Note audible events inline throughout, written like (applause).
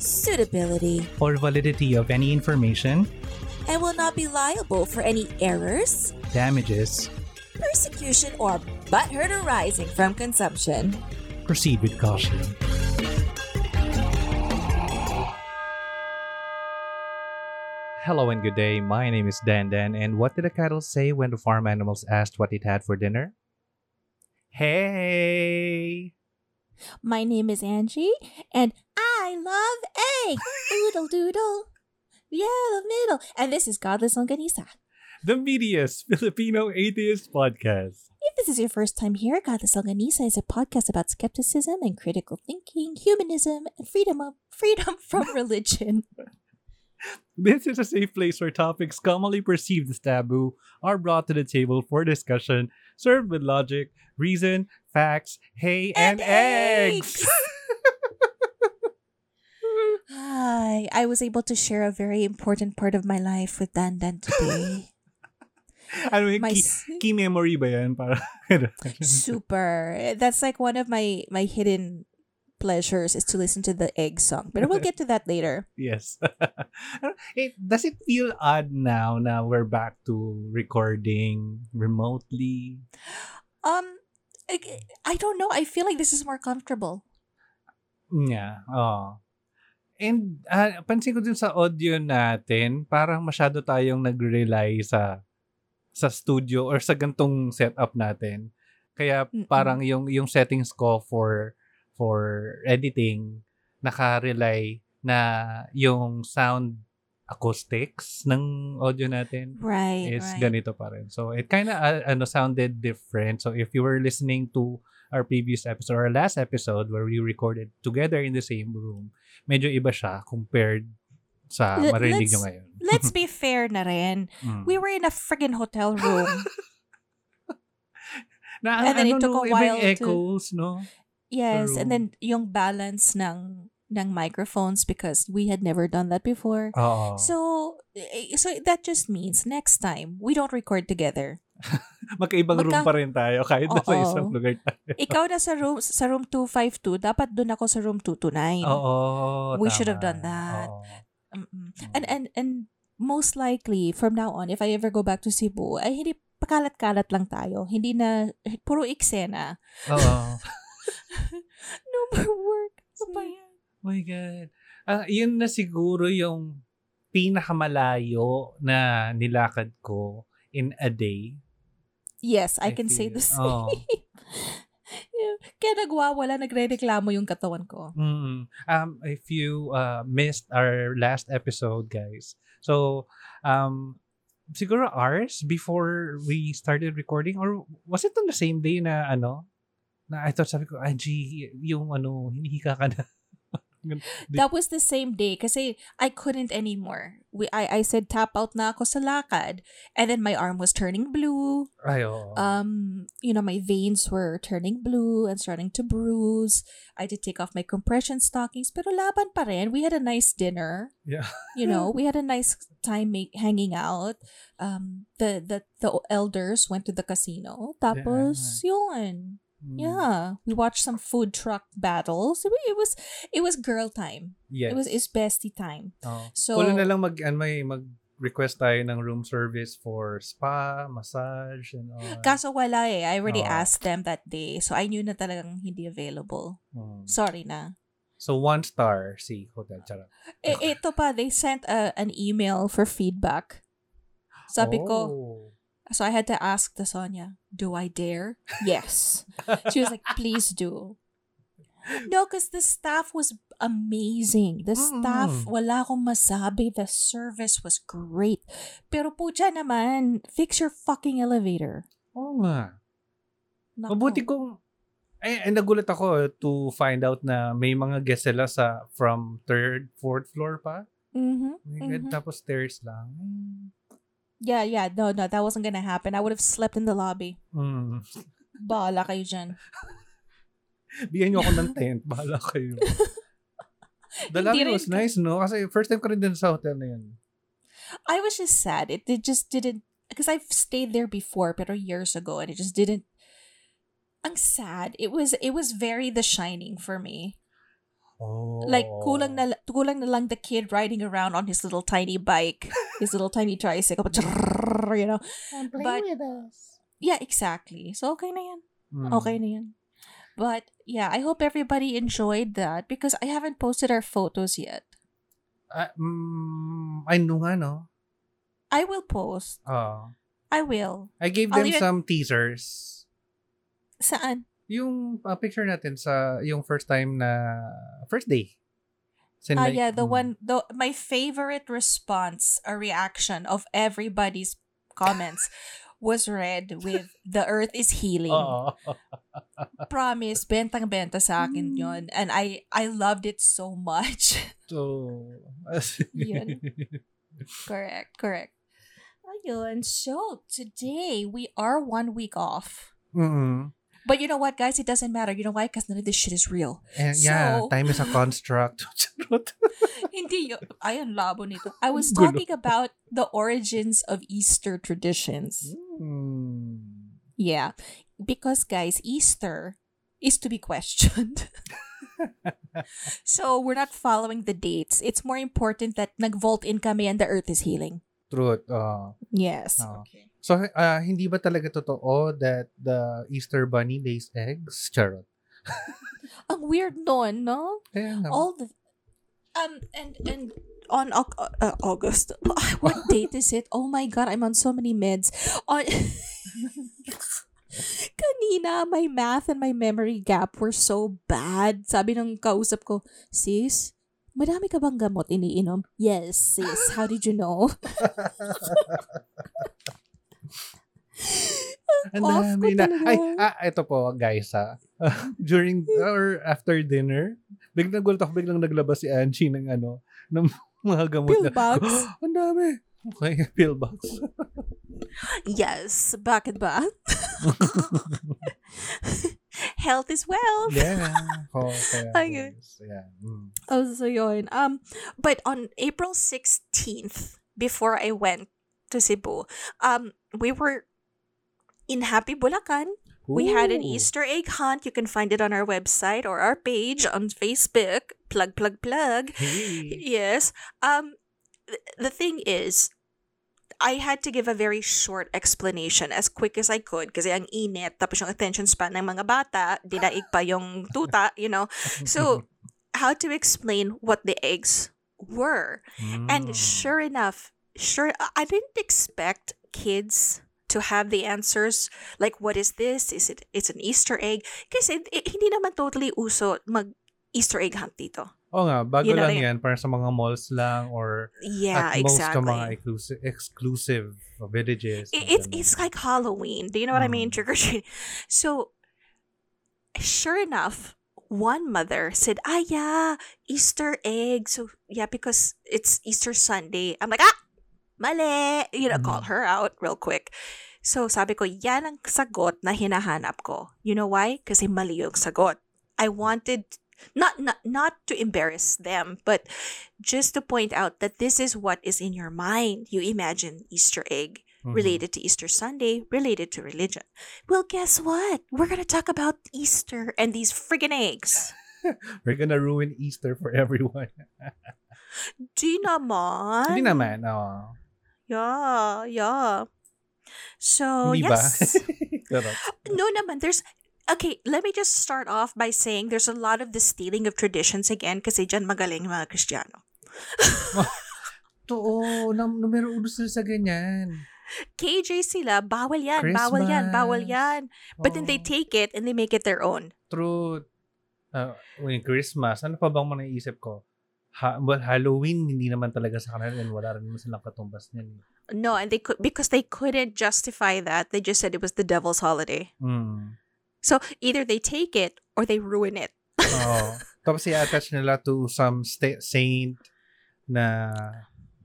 suitability, or validity of any information, and will not be liable for any errors, damages, persecution, or butthurt arising from consumption. proceed with caution. Hello and good day. My name is Dandan, and what did the cattle say when the farm animals asked what it had for dinner? Hey! My name is Angie, and I love egg. (laughs) Oodle doodle. Yellow middle. And this is Godless Longganisa. The Medius Filipino Atheist Podcast. If this is your first time here, Godless Longganisa is a podcast about skepticism and critical thinking, humanism, and freedom of freedom (laughs) from (laughs) religion. (laughs) This is a safe place where topics commonly perceived as taboo are brought to the table for discussion, served with logic, reason, facts, hay, and, eggs. (laughs) Hi, I was able to share a very important part of my life with Dandan today. (laughs) ano yung My key, key memory ba yan? Para, Super. That's like one of my my hidden pleasures is to listen to the egg song. But we'll get to that later. (laughs) yes. it, (laughs) does it feel odd now na we're back to recording remotely? Um I, I don't know. I feel like this is more comfortable. Yeah. Oh. And ah, pansin ko din sa audio natin, parang masyado tayong nag-rely sa sa studio or sa gantong setup natin. Kaya Mm-mm. parang yung yung settings ko for for editing naka-rely na yung sound acoustics ng audio natin Right. is right. ganito pa rin. So it kind of uh, ano sounded different. So if you were listening to our previous episode or last episode where we recorded together in the same room, medyo iba siya compared sa Let- marinig nyo ngayon. Let's (laughs) be fair na rin. Mm. We were in a friggin' hotel room. (laughs) na, and then it ano, took no, a while to- echoes, no? Yes, and room. then yung balance ng ng microphones because we had never done that before. Oo. So eh, so that just means next time we don't record together. (laughs) Magkaibang room magka- pa rin tayo kahit nasa Oo. isang lugar tayo. Ikaw na sa room sa room 252, dapat doon ako sa room 229. Oo. We should have tama. done that. Mm-mm. And and and most likely from now on if I ever go back to Cebu, ay hindi pakalat-kalat lang tayo. Hindi na puro eksena. Oo. (laughs) (laughs) No more work. Ano ba yan? my God. Ah, yun na siguro yung pinakamalayo na nilakad ko in a day. Yes, I I, can say feel- the same. (laughs) Yeah. Kaya nagwawala, nagre-reklamo yung katawan ko. Mm. Um, if you uh, missed our last episode, guys. So, um, siguro hours before we started recording or was it on the same day na ano? Na I thought sabi ko, Angie, yung ano, hinihika ka na. (laughs) That was the same day kasi I couldn't anymore. We I I said tap out na ako sa lakad and then my arm was turning blue. Ay, oo. Um, you know, my veins were turning blue and starting to bruise. I did take off my compression stockings pero laban pa rin. We had a nice dinner. yeah. You know, (laughs) we had a nice time make, hanging out. Um, the the the elders went to the casino. Tapos yun. Mm. Yeah, we watched some food truck battles. It wa- it was it was girl time. Yes. It was it's bestie time. Oo. So- Kulang na lang mag, ano, may mag-request tayo ng room service for spa, massage, and all. Kaso wala eh. I already Oo. asked them that day. So I knew na talagang hindi available. Mm. Sorry na. So, one star si Hotel Charot. Eh, (laughs) ito pa, they sent a, an email for feedback. Sabi ko, Oh. So I had to ask the Sonia, do I dare? Yes. She was like, please do. No, because the staff was amazing. The staff, Mm. wala akong masabi. The service was great. Pero pucha naman, fix your fucking elevator. Oo nga. Nako. Mabuti kung Ay, ay, nagulat ako to find out na may mga guests sila sa from third, fourth floor pa. Mm-hmm. Oh my God, Mhm. Tapos stairs lang. Yeah, yeah. No, no, that wasn't gonna happen. I would have slept in the lobby. Hmm. Bahala kayo dyan. (laughs) Bigyan niyo ako ng tent. Bahala kayo. (laughs) The lobby was nice, no? Kasi first time ko rin din sa hotel na. I was just sad. It, it just didn't because I've stayed there before, pero years ago, and it just didn't. I'm sad. It was it was very The Shining for me. Oh. Like kulang na kulang na lang the kid riding around on his little tiny bike, his little tiny tricycle, you know. But- with us. Yeah, exactly. So okay na yan. Hmm. Okay na yan. But yeah, I hope everybody enjoyed that because I haven't posted our photos yet. Ah, mm, I know nga, no? I will post. Oh. I will. I gave them even- some teasers. Saan? Yung uh, picture natin sa yung first time na first day. Ah, like- yeah, the mm. one, the my favorite response, a reaction of everybody's comments (laughs) was read with "The Earth is healing." Oo. (laughs) Promise, bentang benta sa akin Mm. yon, and I I loved it so much. So, (laughs) Yun. correct, correct. Ayun. So today we are one week off. mm But you know what, guys? It doesn't matter. You know why? Because none of this shit is real. And yeah, time is a construct. (laughs) Hindi yun. Ay, ang labo nito. I was talking about the origins of Easter traditions. Mm. Yeah. Because, guys, Easter is to be questioned. (laughs) so, we're not following the dates. It's more important that nag-vault in kami and the earth is healing. Truth. oh. Yes. Oo. Okay. So, ah, hindi ba talaga totoo that the Easter Bunny lays eggs? Charot. (laughs) Ang weird nun, no? Nga. All the... Um, and, and on Au- uh, August. (laughs) What (laughs) date is it? Oh my God, I'm on so many meds. On... Kanina, my math and my memory gap were so bad. Sabi ng kausap ko, sis, madami ka bang gamot iniinom? Yes, sis. How did you know? (laughs) Ang dami na. Ay, ah, ito po, guys, ha. (laughs) During or after dinner, biglang gulat ako, biglang naglabas si Angie ng ano, ng (laughs) mga gamot na. Pillbox? (gasps) Ang dami. Okay, pillbox. Yes, bakit ba? (laughs) Health is wealth. yeah. Oh, (laughs) kaya. Yeah. Mm. Oh, so yun. Um, but on April 16th, before I went to Cebu, um, we were in Happy Bulacan. We had an Easter egg hunt. You can find it on our website or our page on Facebook. Plug, plug, plug. Hey. Yes. Um, th- the thing is, I had to give a very short explanation as quick as I could kasi ang init tapos yung attention span ng mga bata, dinaig pa yung tuta, you know. So, how to explain what the eggs were. And Mm. sure enough, sure I didn't expect kids to have the answers like what is this? Is it it's an Easter egg? Kasi eh, hindi naman totally uso mag Easter egg hunt dito. Oo nga, bago Yun lang yan, para sa mga malls lang or Yeah, at most exactly. mga exclusive, exclusive villages. It- it's it's like Halloween. Do you know what I mean? Mm. Trick or treat. (laughs) So, sure enough, one mother said, "Ah, yeah, Easter egg." So yeah, because it's Easter Sunday. I'm like, ah, mali. You know, call Mm. her out real quick. So sabi ko, yan ang sagot na hinahanap ko. You know why? Kasi mali yung sagot. I wanted not not not to embarrass them, but just to point out that this is what is in your mind. You imagine Easter egg Mhm. related to Easter Sunday, related to religion. Well, guess what? We're gonna talk about Easter and these friggin' eggs. (laughs) We're gonna ruin Easter for everyone. (laughs) Di naman. Hindi naman, oo. Yeah, yeah. So, ba? yes. (laughs) No naman. There's, okay, let me just start off by saying there's a lot of the stealing of traditions again kasi dyan magaling mga Kristiyano. (laughs) Totoo, numero uno sila sa ganyan. KJ sila, bawal yan, bawal yan, bawal Christmas. yan. But then they Oo. take it and they make it their own. Truth. Uh, when Christmas, ano pa bang mga naisip ko? Ha, well, Halloween, hindi naman talaga sa kanila and wala rin naman silang katumbas niyan. No, and they could because they couldn't justify that. They just said it was the devil's holiday. Mm. So either they take it or they ruin it. Oo. (laughs) Tapos i-attach nila to some sta- saint na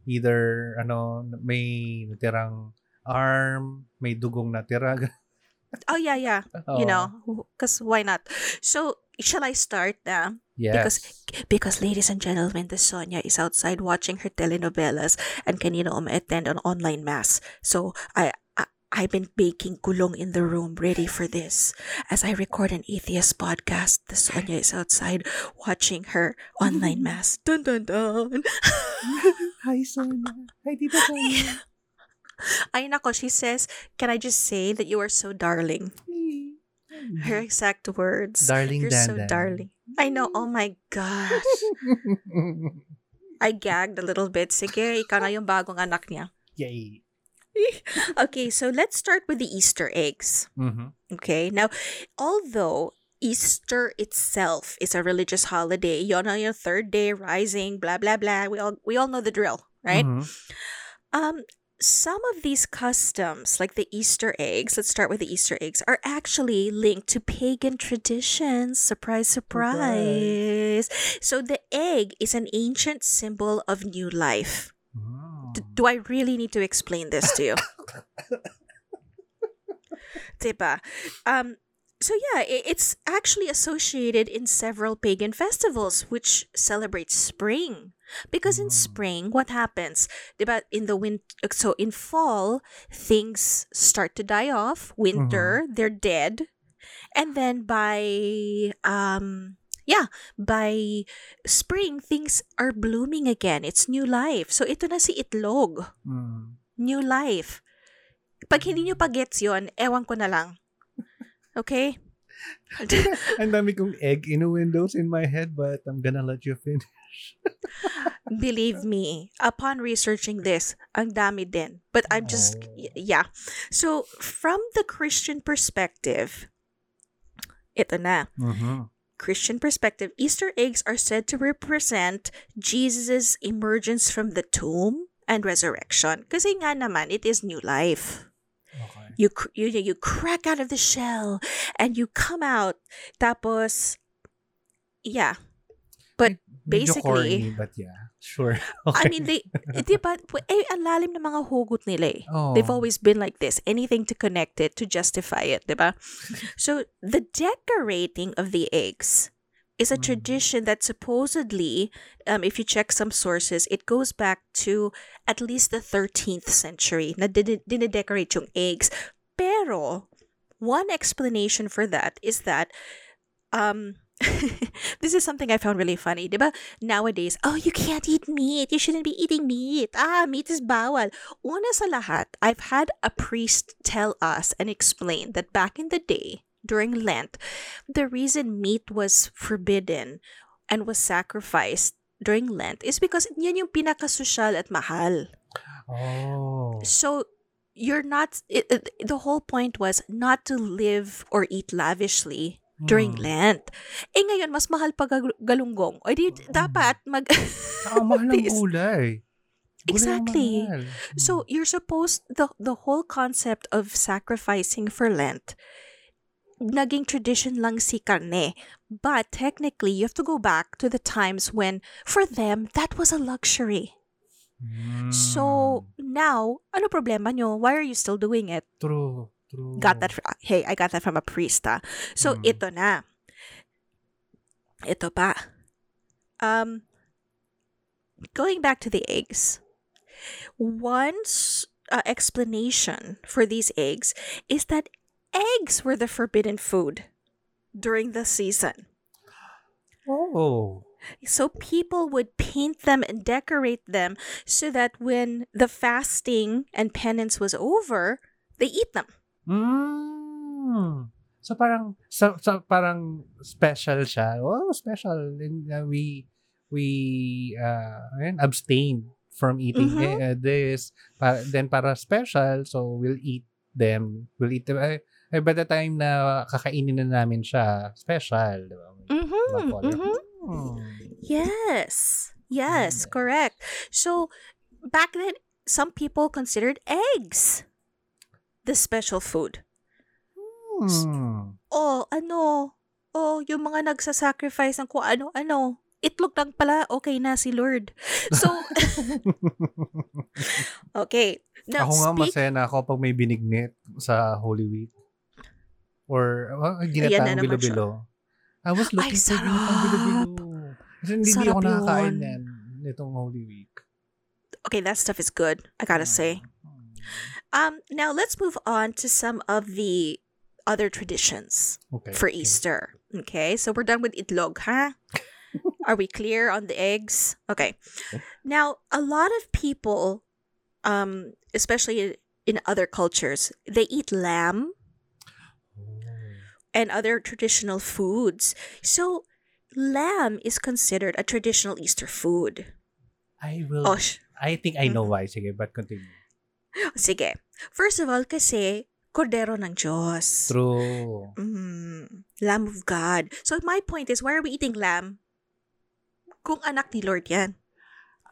either ano may natirang arm, may dugong natira. (laughs) Oh yeah, yeah. Oo. You know, because why not? So shall I start now? Yes. Because because ladies and gentlemen, the Sonia is outside watching her telenovelas and kanina attend an online mass. So I I've been baking kulong in the room ready for this. As I record an atheist podcast, the Sonia is outside watching her online (laughs) mass. Dun dun dun. (laughs) Hi, Sonia. Hi, Tita (laughs) Sonia. Ay nako, she says, "Can I just say that you are so darling?" Her exact words. Darling You're so Dandan. darling. I know. Oh my gosh. I gagged a little bit. Sige, ikaw na yung bagong anak niya. Yay. (laughs) Okay, so let's start with the Easter eggs. Mhm. Okay, now, although Easter itself is a religious holiday, yun know, your third day rising, blah blah blah. We all we all know the drill, right? Mhm. Um, some of these customs, like the Easter eggs, let's start with the Easter eggs, are actually linked to pagan traditions. Surprise, surprise. So the egg is an ancient symbol of new life. Mm. Do I really need to explain this to you? (laughs) Diba? Um, so yeah, it's actually associated in several pagan festivals which celebrate spring. Because in Mm. spring, what happens? Diba? In the win- so in fall, things start to die off. Winter, they're dead. And then by um yeah, by spring things are blooming again. It's new life. So ito na si itlog Mm. new life. Pag hindi nyo pa gets yun, ewan ko na lang. Okay? (laughs) Ang dami kong egg innuendos in my head, but I'm gonna let you finish. (laughs) Believe me, upon researching this, ang dami din. But I'm just, Oh. yeah. So, from the Christian perspective, ito na. Mhm. Christian perspective, Easter eggs are said to represent Jesus' emergence from the tomb and resurrection. Kasi nga naman, it is new life. Okay. you you you crack out of the shell and you come out tapos yeah But basically- corny, but yeah. Sure. (laughs) i mean they di ba eh ang lalim ng mga hugot nila eh oh. they've always been like this anything to connect it to justify it di ba so the decorating of the eggs is a Mm. tradition that supposedly um, if you check some sources it goes back to at least the 13th century na din- dinedecorate yung eggs pero one explanation for that is that um (laughs) this is something I found really funny. Diba? Nowadays, oh, you can't eat meat. You shouldn't be eating meat. Ah, meat is bawal. Una sa lahat, I've had a priest tell us and explain that back in the day, during Lent, the reason meat was forbidden and was sacrificed during Lent is because yan yung pinakasosyal at mahal. Oh. So you're not it, it- the whole point was not to live or eat lavishly during Mm. Lent. Eh ngayon mas mahal pa gal- galunggong. O di dapat mag (laughs) Saka mahal ng gulay. Exactly. mahal. So you're supposed the the whole concept of sacrificing for Lent naging tradition lang si karne. But technically, you have to go back to the times when, for them, that was a luxury. Mm. So, now, ano problema nyo? Why are you still doing it? True. True. got that hey I got that from a priest ah. so Mm. ito na ito pa um going back to the eggs one s- uh, explanation for these eggs is that eggs were the forbidden food during the season Oh. so people would paint them and decorate them so that when the fasting and penance was over they eat them Mm. So parang so, so parang special siya. Oh, special. And uh, we we uh ayun, abstain from eating Mhm. eh, uh, this. Pa, then para special, so we'll eat them. We'll eat them. Eh, by the time na kakainin na namin siya, special. Di ba? mm-hmm, mm-hmm. Hmm. Yes. Yes, Mm. correct. So back then some people considered eggs the special food. Hmm. Oh, ano? Oh, yung mga nagsasacrifice ng kung ano-ano. Itlog lang pala, okay na si Lord. So, (laughs) okay. Now, ako nga speak- masaya na ako pag may binignit sa Holy Week. Or uh, ginataang siya. bilo-bilo. I was looking Ay, for ginataang bilo-bilo. Kasi hindi, hindi ako nakakain yan nitong Holy Week. Okay, that stuff is good, I gotta say. Um, now let's move on to some of the other traditions Okay. for okay. Easter. Okay, so we're done with itlog, huh? (laughs) Are we clear on the eggs? Okay. Now, a lot of people, um, especially in other cultures, they eat lamb Oh. and other traditional foods. So, lamb is considered a traditional Easter food. I will, Oh, sh- I think I Mm. know why. Sige, but continue. sige. First of all, kasi kordero ng Diyos. True. Mm, lamb of God. So, my point is, why are we eating lamb? Kung anak ni Lord yan.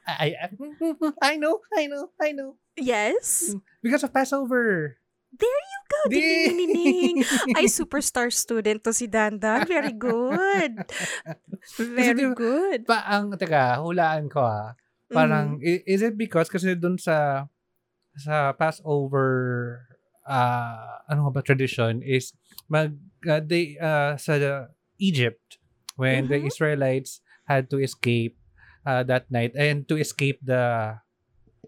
I, I, (laughs) I know, I know, I know. Yes? Because of Passover. There you go. (laughs) Ding, ding, ding. Ay, superstar student to si Dandan. Very good. (laughs) Very good. Pa, ang, teka, hulaan ko ah. Parang, Mm. is it because kasi dun sa sa Passover uh, ano ba tradition is mag uh, they uh, sa Egypt when the Mhm. Israelites had to escape uh, that night and to escape the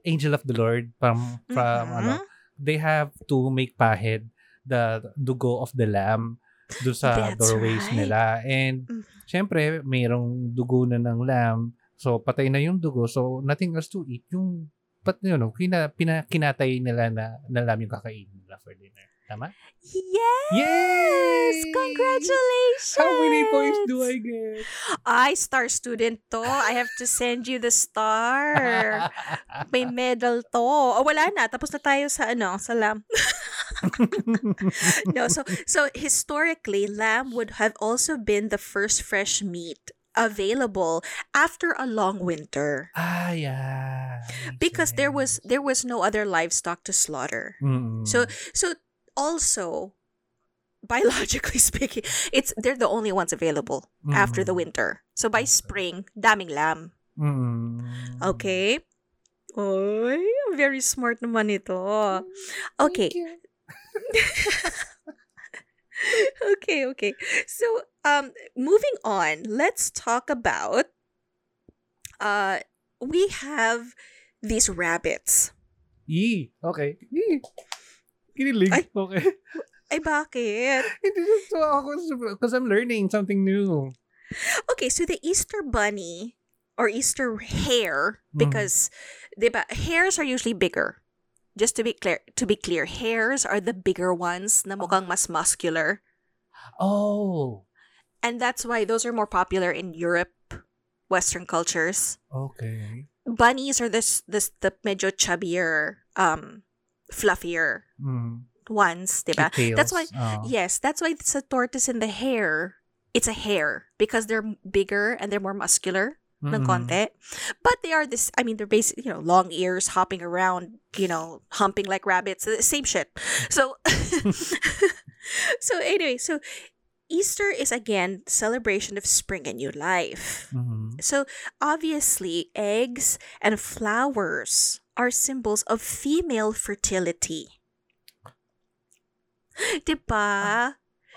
angel of the Lord from from Mhm. ano they have to make pahid the dugo of the lamb do sa That's doorways right. nila and Mhm. syempre mayroong dugo na ng lamb so patay na yung dugo so nothing else to eat yung but you know kina, pina, kinatay nila na, na lamb yung kakainin nila for dinner tama Yes! Yay! Congratulations! how many points do I get I star student to. I have to send you the star. May (laughs) medal to. O wala na. Tapos na tayo sa ano, sa lamb. (laughs) no, so so historically, lamb would have also been the first fresh meat available after a long winter ah yeah because there was there was no other livestock to slaughter. Mm-mm. So so also biologically (laughs) speaking, it's they're the only ones available after the winter. So by spring, daming lamb. Mm-mm. Okay? Oy, very smart naman ito. Okay. (laughs) Okay, okay. So, um moving on, let's talk about uh we have these rabbits. Yee. Okay. Yee. Kinilig. Ay. Okay. Ay bakit? (laughs) Hindi so ako because I'm learning something new. Okay, so the Easter bunny or Easter hare Mhm. because diba, hares are usually bigger. Just to be clear, to be clear, hares are the bigger ones na mukhang mas muscular. Oh. And that's why those are more popular in Europe, Western cultures. Okay. Bunnies are this this the medyo chubbier, um, fluffier Mm. ones, diba? That's why Oh. yes, that's why it's a tortoise and the hare. It's a hare because they're bigger and they're more muscular Mm-mm. konti. But they are this I mean they're basically, you know, long ears hopping around, you know, humping like rabbits. Same shit. So (laughs) (laughs) So anyway, so Easter is again celebration of spring and new life. Mhm. So obviously, eggs and flowers are symbols of female fertility. (gasps) Diba?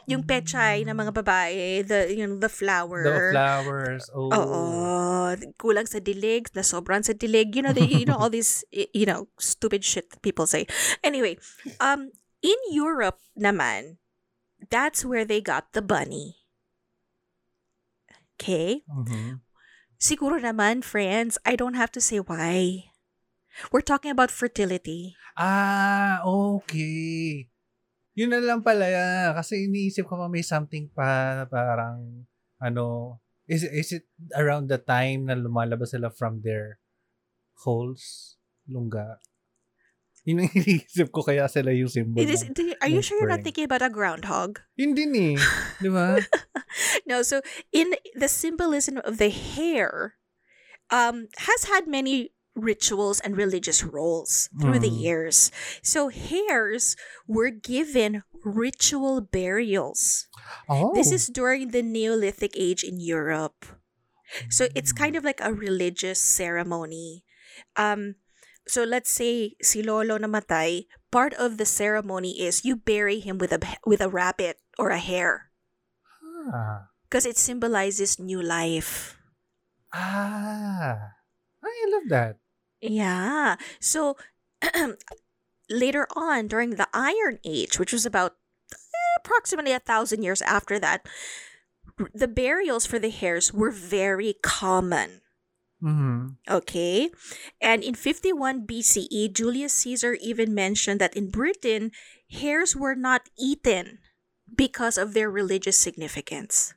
Yung pechay ng mga babae, the you know, the flower. The flowers. Oh. Oo. Kulang sa dilig, na sobrang sa dilig. You know, the, you know all these, (laughs) you know, stupid shit that people say. Anyway, um, in Europe naman, that's where they got the bunny. Okay? Mhm. Siguro naman, friends, I don't have to say why. We're talking about fertility. Ah, okay. Yun na lang pala. Kasi iniisip ko pa may something pa parang, ano, is, is it around the time na lumalabas sila from their holes? Lungga? Yun ang iniisip ko kaya sila yung symbol. It is, ng- are you sure you're not thinking about a groundhog? Yun din eh. (laughs) Di ba? No, so in the symbolism of the hare, um, has had many rituals and religious roles through the Mm. years. So hares were given ritual burials. Oh. This is during the Neolithic age in Europe. So it's kind of like a religious ceremony. Um so let's say si lolo namatay, part of the ceremony is you bury him with a with a rabbit or a hare because it symbolizes new life. Ah. I love that. Yeah. So (clears throat) later on during the Iron Age, which was about eh, approximately a thousand years after that, the burials for the hares were very common. Mm-hmm. Okay. And in 51 BCE, Julius Caesar even mentioned that in Britain, hares were not eaten because of their religious significance.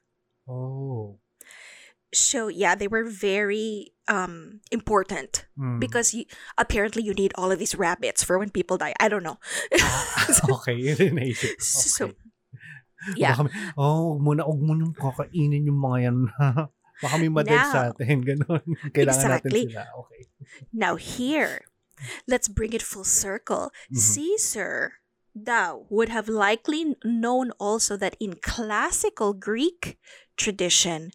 Oh. So, yeah, they were very um, important Mm. because you, apparently you need all of these rabbits for when people die. I don't know. (laughs) Okay, yun yung naisip ko. So, yeah. Baka, oh, huwag mo na, huwag mo nang kakainin yung mga yan. (laughs) Baka may madead sa Now- atin. (laughs) Ganon. Kailangan Exactly. natin sila. Okay. Now, here, let's bring it full circle. Mhm. Caesar, thou, would have likely known also that in classical Greek tradition,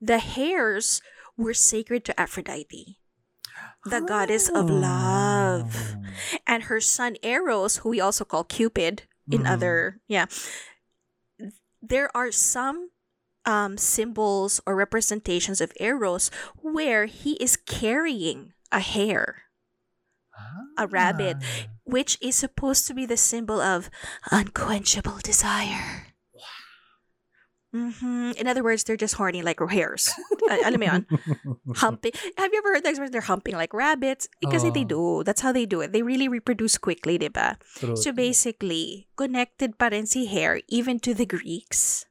the hares were sacred to Aphrodite, the goddess of love. Ah. And her son Eros, who we also call Cupid in Mhm. other, yeah. There are some um, symbols or representations of Eros where he is carrying a hare. a rabbit. Ah. which is supposed to be the symbol of unquenchable desire. hmm In other words, they're just horny like hares. (laughs) Uh, alam mo yun? Humping. Have you ever heard the expression they're humping like rabbits? Because they do. That's how they do it. They really reproduce quickly, diba? True. So basically, connected pa rin si hare even to the Greeks.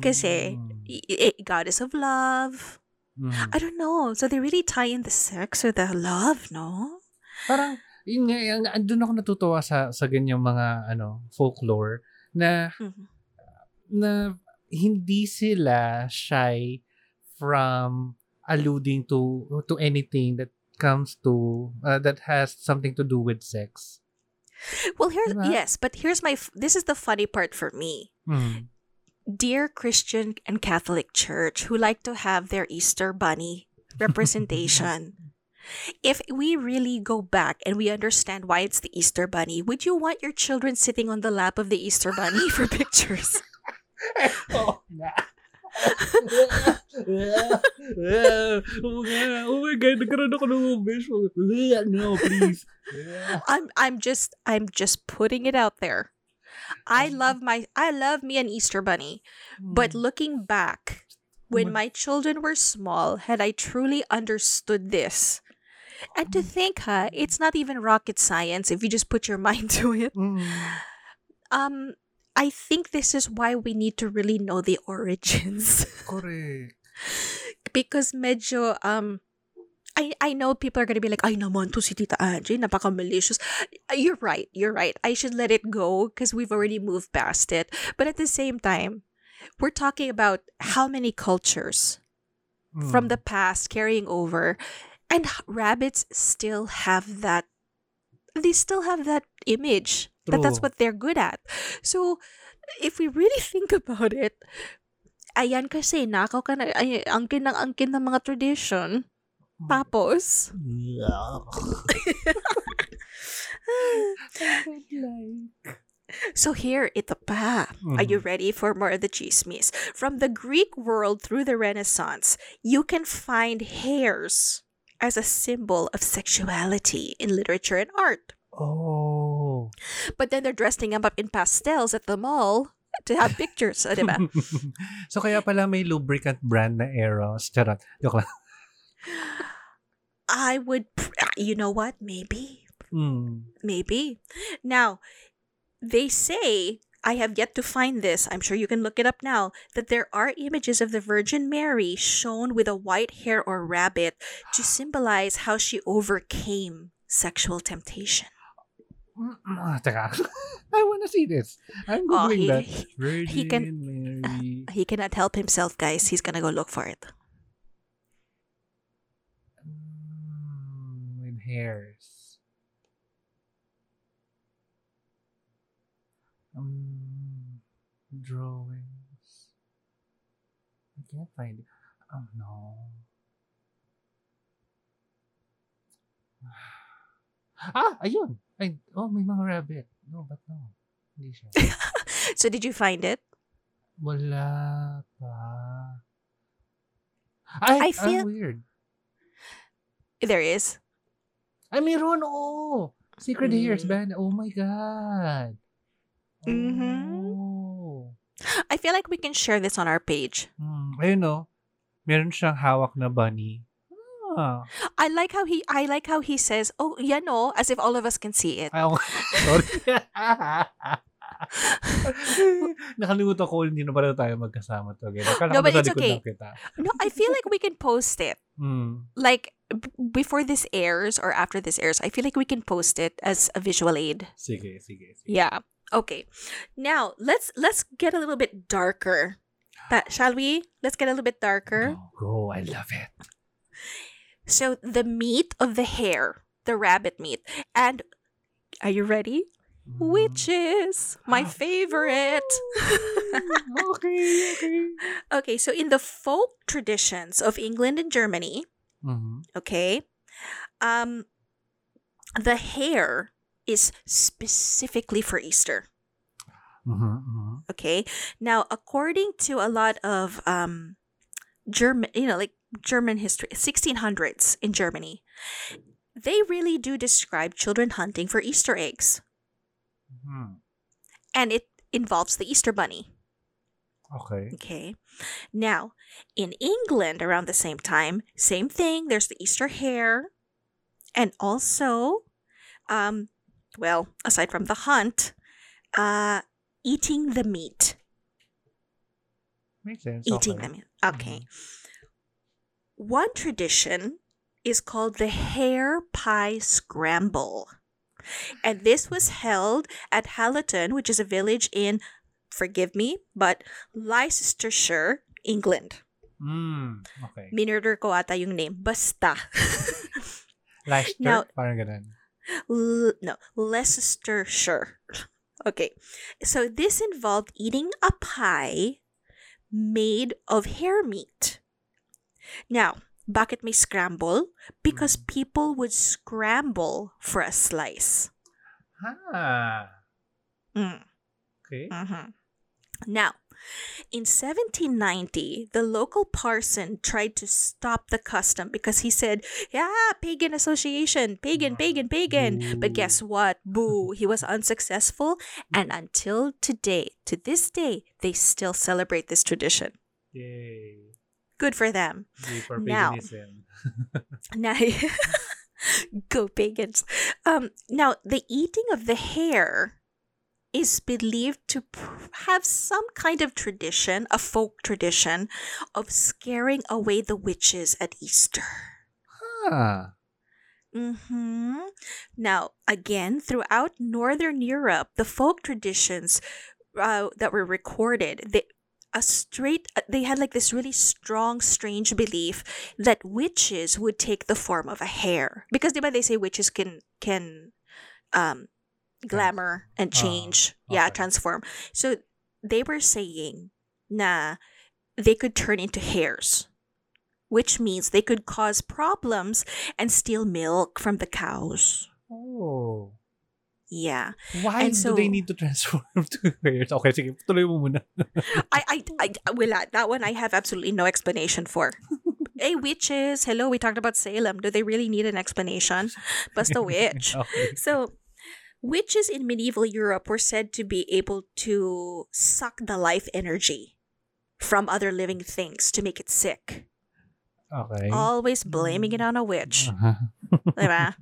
Kasi, Mm. goddess of love. Mm. I don't know. So they really tie in the sex with the love, no? Parang, yun nga, yung, andun ako natutuwa sa, sa ganyang mga, ano, folklore, na, Mhm. na hindi sila shy from alluding to to anything that comes to uh, that has something to do with sex. Well, here's Diba? yes, but here's my this is the funny part for me. Mm. Dear Christian and Catholic Church who like to have their Easter bunny representation. (laughs) if we really go back and we understand why it's the Easter bunny, would you want your children sitting on the lap of the Easter bunny (laughs) for pictures? oh, (laughs) oh, nga. Oh, oh my God, nagkaroon ako ng visual. No, please. I'm I'm just I'm just putting it out there. I love my I love me an Easter bunny. But looking back, when my children were small, had I truly understood this? And to think, ha, it's not even rocket science if you just put your (laughs) mind to it. Mm. Um, I think this is why we need to really know the (laughs) origins. Correct. because medyo, um, I, I know people are gonna be like, ay naman to si Tita Angie, napaka-malicious. You're right, you're right. I should let it go because we've already moved past it. But at the same time, we're talking about how many cultures from Mm. the past carrying over and rabbits still have that they still have that image that that's what they're good at so if we really (laughs) think about it ayan kasi nakaw ka na ay, angkin ng angkin ng mga tradition tapos (laughs) So here, ito pa. Are you Mhm. ready for more of the chismis? From the Greek world through the Renaissance, you can find hares as a symbol of sexuality in literature and art. Oh. But then they're dressing them up in pastels at the mall to have pictures, o, diba? (laughs) so kaya pala may lubricant brand na Eros. Charot. Joke lang. I would, ah, you know what? Maybe. Mm. Maybe. Now, they say, I have yet to find this, I'm sure you can look it up now, that there are images of the Virgin Mary shown with a white hare or rabbit to (gasps) symbolize how she overcame sexual temptation. Mm. (laughs) I wanna see this. I'm Oh, googling he, that. he, Virgin he can- Mary. he cannot help himself, guys. He's gonna go look for it. Mm. Hairs. Um, drawings. I can't find it. Oh no. (sighs) Ah, ayun. Ay, oh, may mga rabbit. No, but no. Hindi siya. (laughs) So did you find it? Wala pa. Ay, I feel- ah, weird. There is. Ay, meron, oo. Secret Mm. Hairs band. Oh my God. Mhm. Oh. I feel like we can share this on our page. Hmm. Ayun, no. Meron siyang hawak na bunny. Ah. I like how he I like how he says, "Oh, yeah, no," as if all of us can see it. Ay. (laughs) Sorry. (laughs) (laughs) Nakalimutan ko, hindi na pala tayo magkasama. Akala No, but it's okay. kita. No, I feel like we can post it. Hmm. Like b- before this airs or after this airs, I feel like we can post it as a visual aid. Sige, sige, sige. Yeah. Okay. Now, let's let's get a little bit darker. That shall we? Let's get a little bit darker. Go, go. I love it. So, the meat of the hare, the rabbit meat. And are you ready? Mm. Witches, my favorite. (laughs) okay, okay. okay, so in the folk traditions of England and Germany, Mhm. okay, um, the hare is specifically for Easter. Mhm, mhm. Okay, now according to a lot of um, German, you know, like German history, 1600s in Germany, they really do describe children hunting for Easter eggs, Mhm. and it involves the Easter bunny. Okay. Okay. Now, in England around the same time, same thing. There's the Easter hare. And also, um, well, aside from the hunt, uh, eating the meat. Makes sense. Eating okay. the meat. Okay. One tradition is called the hare pie scramble. And this was held at Hallaton, which is a village in, forgive me, but Leicestershire, England. Mm, okay. Minurder ko ata yung name. Basta. (laughs) Leicester? Now- Parang ganun. L- no, Leicestershire. Okay. So this involved eating a pie made of hare meat. Now, bakit may scramble? Because Mm. people would scramble for a slice. Ah. Mm. Okay. Mhm. Now, in 1790, the local parson tried to stop the custom because he said, Yeah, pagan association, pagan, pagan, pagan. But guess what? Boo, he was unsuccessful. And until today, to this day, they still celebrate this tradition. Yay. Good for them. For Now. paganism. (laughs) Now, (laughs) go pagans. Um, now, the eating of the hare is believed to have some kind of tradition, a folk tradition, of scaring away the witches at Easter. Ah. hmm Now, again, throughout Northern Europe, the folk traditions uh, that were recorded, they, a straight, uh, they had like this really strong, strange belief that witches would take the form of a hare because diba they say witches can can um glamour and change, yeah, okay. transform. So they were saying na they could turn into hares. Which means they could cause problems and steal milk from the cows. Oh. Yeah. Why And do they need to (laughs) transform to hares? Okay, sige. Tuloy mo muna. I, I, I, wala. That one I have absolutely no explanation for. (laughs) hey, witches. Hello, we talked about Salem. Do they really need an explanation? Basta (laughs) witch. okay. So, witches in medieval Europe were said to be able to suck the life energy from other living things to make it sick. Okay. Always blaming it on a witch. Uh-huh. Diba?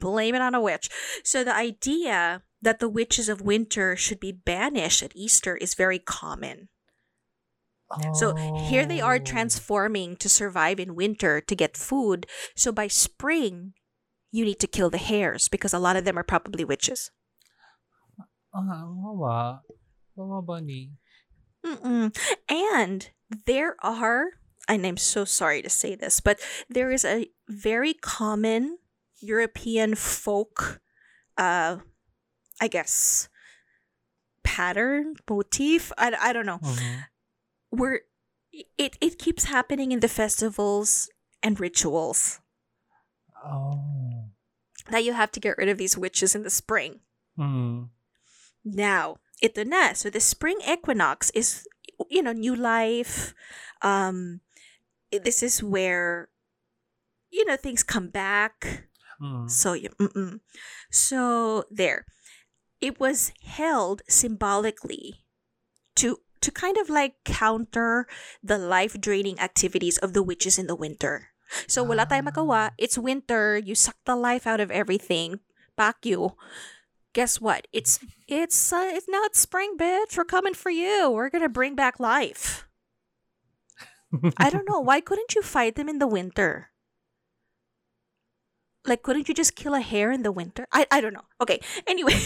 Blame it on a witch. So the idea that the witches of winter should be banished at Easter is very common. So here they are Oh. transforming to survive in winter to get food. So by spring, you need to kill the hares because a lot of them are probably witches. Ah, wawa. Wawa bunny. Mm-mm. And there are, and I'm so sorry to say this, but there is a very common European folk, uh, I guess, pattern, motif. I, I don't know. Mhm. Where it, it keeps happening in the festivals and rituals Oh. that you have to get rid of these witches in the spring. Mm. Now, ito na. So the spring equinox is, you know, new life. Um, this is where, you know, things come back. Mm. So, mm-mm. so there. It was held symbolically to to kind of like counter the life draining activities of the witches in the winter. So wala tayong magawa. It's winter. You suck the life out of everything. Back you. Guess what? It's it's uh, it's now it's spring, bitch. We're coming for you. We're gonna bring back life. (laughs) I don't know. Why couldn't you fight them in the winter? Like, couldn't you just kill a hare in the winter? I, I don't know. Okay. Anyway. (laughs)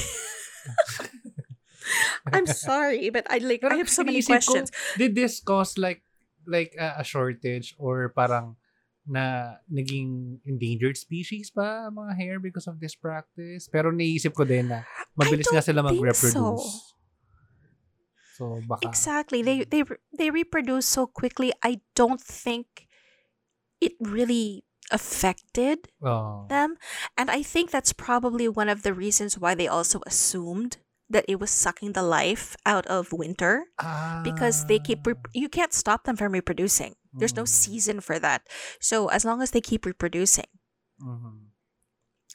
I'm sorry, but I like I have so many iniisip ko, questions. Did this cause like like uh, a shortage or parang na naging endangered species pa mga hare because of this practice? Pero naisip ko din na mabilis nga sila mag-reproduce. so. So, baka. Exactly. They they they reproduce so quickly. I don't think it really affected Oh. them, and I think that's probably one of the reasons why they also assumed that it was sucking the life out of winter because they keep rep- you can't stop them from reproducing. There's no Mm. season for that. So as long as they keep reproducing. Mhm.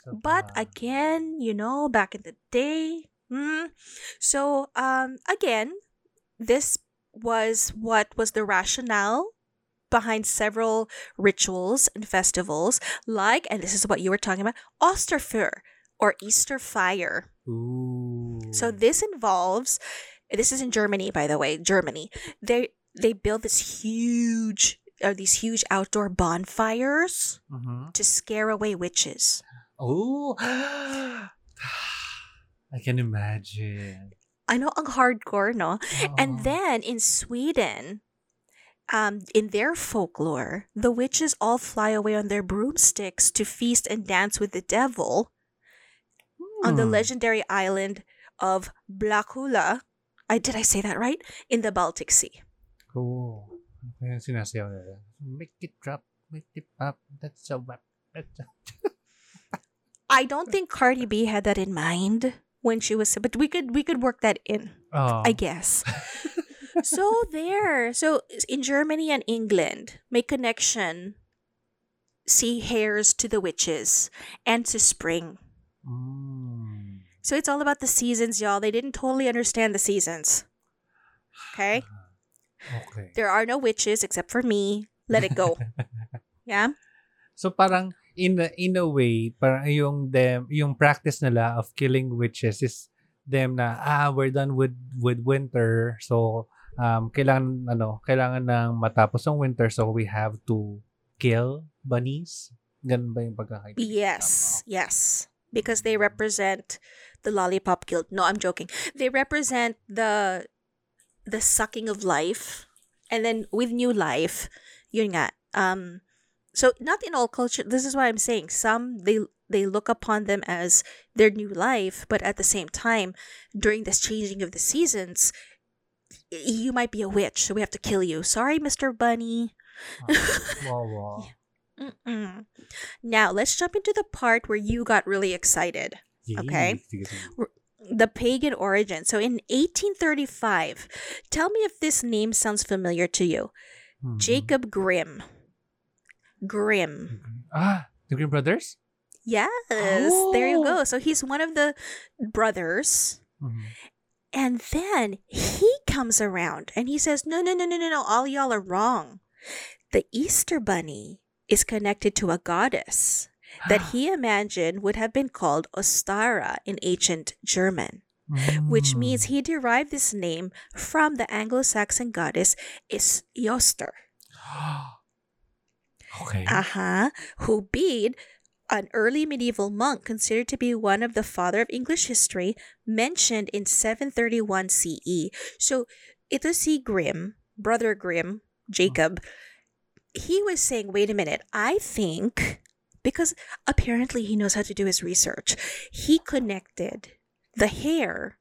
So, But ah, again, you know, back in the day, hmm, so um again, this was what was the rationale behind several rituals and festivals like and this is what you were talking about Osterfeuer or Easter fire. Ooh. So this involves this is in Germany by the way, Germany. They they build this huge or these huge outdoor bonfires Mhm. to scare away witches. Oh. (gasps) I can imagine. I know ang hardcore, no? And then in Sweden, um, in their folklore, the witches all fly away on their broomsticks to feast and dance with the devil on the Hmm. legendary island of Blåkulla. I did I say that right? In the Baltic Sea. Cool. Sinasayaw nila. Make it drop, make it pop. That's a wap. That's a... (laughs) I don't think Cardi B had that in mind when she was, but we could we could work that in. Oh. I guess. (laughs) so there. So in Germany and England, make connection. See hares to the witches and to spring. Mm. So it's all about the seasons, y'all. They didn't totally understand the seasons. Okay? (sighs) Okay. There are no witches except for me. Let it go. (laughs) yeah? So parang in a, in a way, parang yung them yung practice nila of killing witches is them na ah we're done with with winter so um kailangan ano kailangan nang matapos ang winter so we have to kill bunnies ganun ba yung pagkakaintindi Yes. Yes. Because they represent the lollipop guild. No, I'm joking. They represent the the sucking of life. And then with new life, yun nga. Um so not in all culture this is why I'm saying some they they look upon them as their new life, but at the same time, during this changing of the seasons, you might be a witch, so we have to kill you. Sorry, Mr. Bunny. (laughs) Mm-mm. Now, let's jump into the part where you got really excited. Okay. The pagan origin. So, in 1835, tell me if this name sounds familiar to you. Mhm. Jacob Grimm. Grimm. ah the Grimm brothers Yes, there you Oh. go. So, he's one of the brothers. Mhm. And then he comes around and he says, No, no, no, no, no, no. All y'all are wrong. The Easter Bunny is connected to a goddess that (gasps) he imagined would have been called Ostara in ancient German, which Mm. means he derived this name from the Anglo Saxon goddess Is Yoster, (gasps) okay uh-huh, who being an early medieval monk considered to be one of the father of English history, mentioned in 731 CE. So, ito si Grimm, brother Grimm, Jacob, he was saying, wait a minute, I think because apparently he knows how to do his research. He connected the hare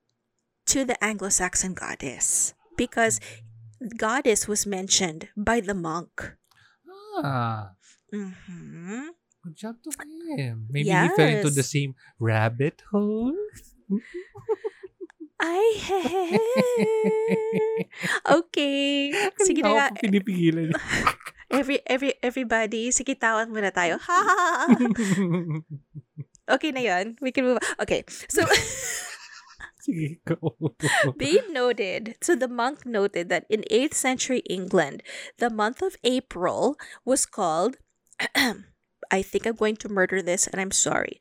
to the Anglo-Saxon goddess because goddess was mentioned by the monk. Ah, hmm good job to him. Maybe he fell into the same rabbit hole. (laughs) Ay, (laughs) okay. (laughs) Sige na nga. pinipigilan. Every, every, everybody, sige tawan muna tayo. Ha, ha, ha, ha. Okay na yun. We can move on. Okay. So, Sige, go. noted, so the monk noted that in 8th century England, the month of April was called, (clears throat) I think I'm going to murder this and I'm sorry,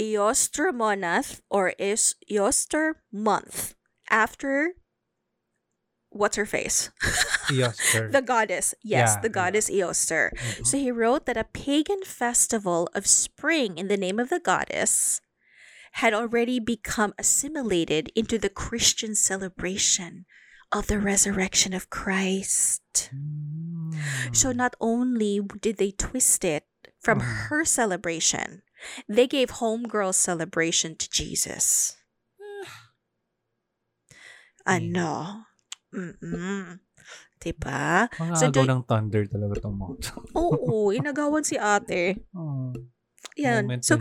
Eoster or is Eoster month after what's her face? (laughs) The goddess. Yes, Yeah, the yeah. goddess Eoster. Mhm. So he wrote that a pagan festival of spring in the name of the goddess had already become assimilated into the Christian celebration of the resurrection of Christ. Mm. So not only did they twist it from Mhm. her celebration, they gave homegirl celebration to Jesus. (sighs) Ano? Mm-mm. Diba? Mga So, agaw do- ng thunder talaga itong mga. (laughs) Oo, inagawan si ate. Oh, (laughs) Yan. moment So,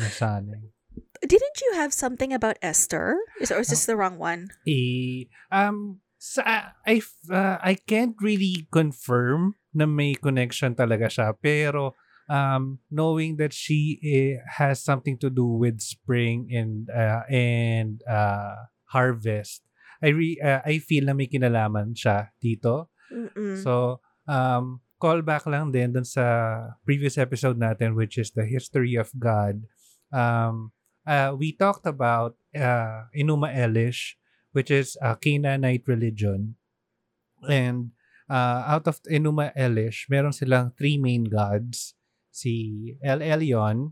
didn't you have something about Esther? Is, or is this the wrong one? Eh, um, sa, I, uh, I can't really confirm na may connection talaga siya. Pero, um, knowing that she eh, has something to do with spring and, uh, and uh, harvest, I, re, uh, I feel na may kinalaman siya dito. Mm-mm. So, um, call back lang din dun sa previous episode natin which is the history of God. Um, uh, we talked about uh, Enuma Elish which is a Canaanite religion. And uh, out of Enuma Elish, meron silang three main gods. Si El Elyon,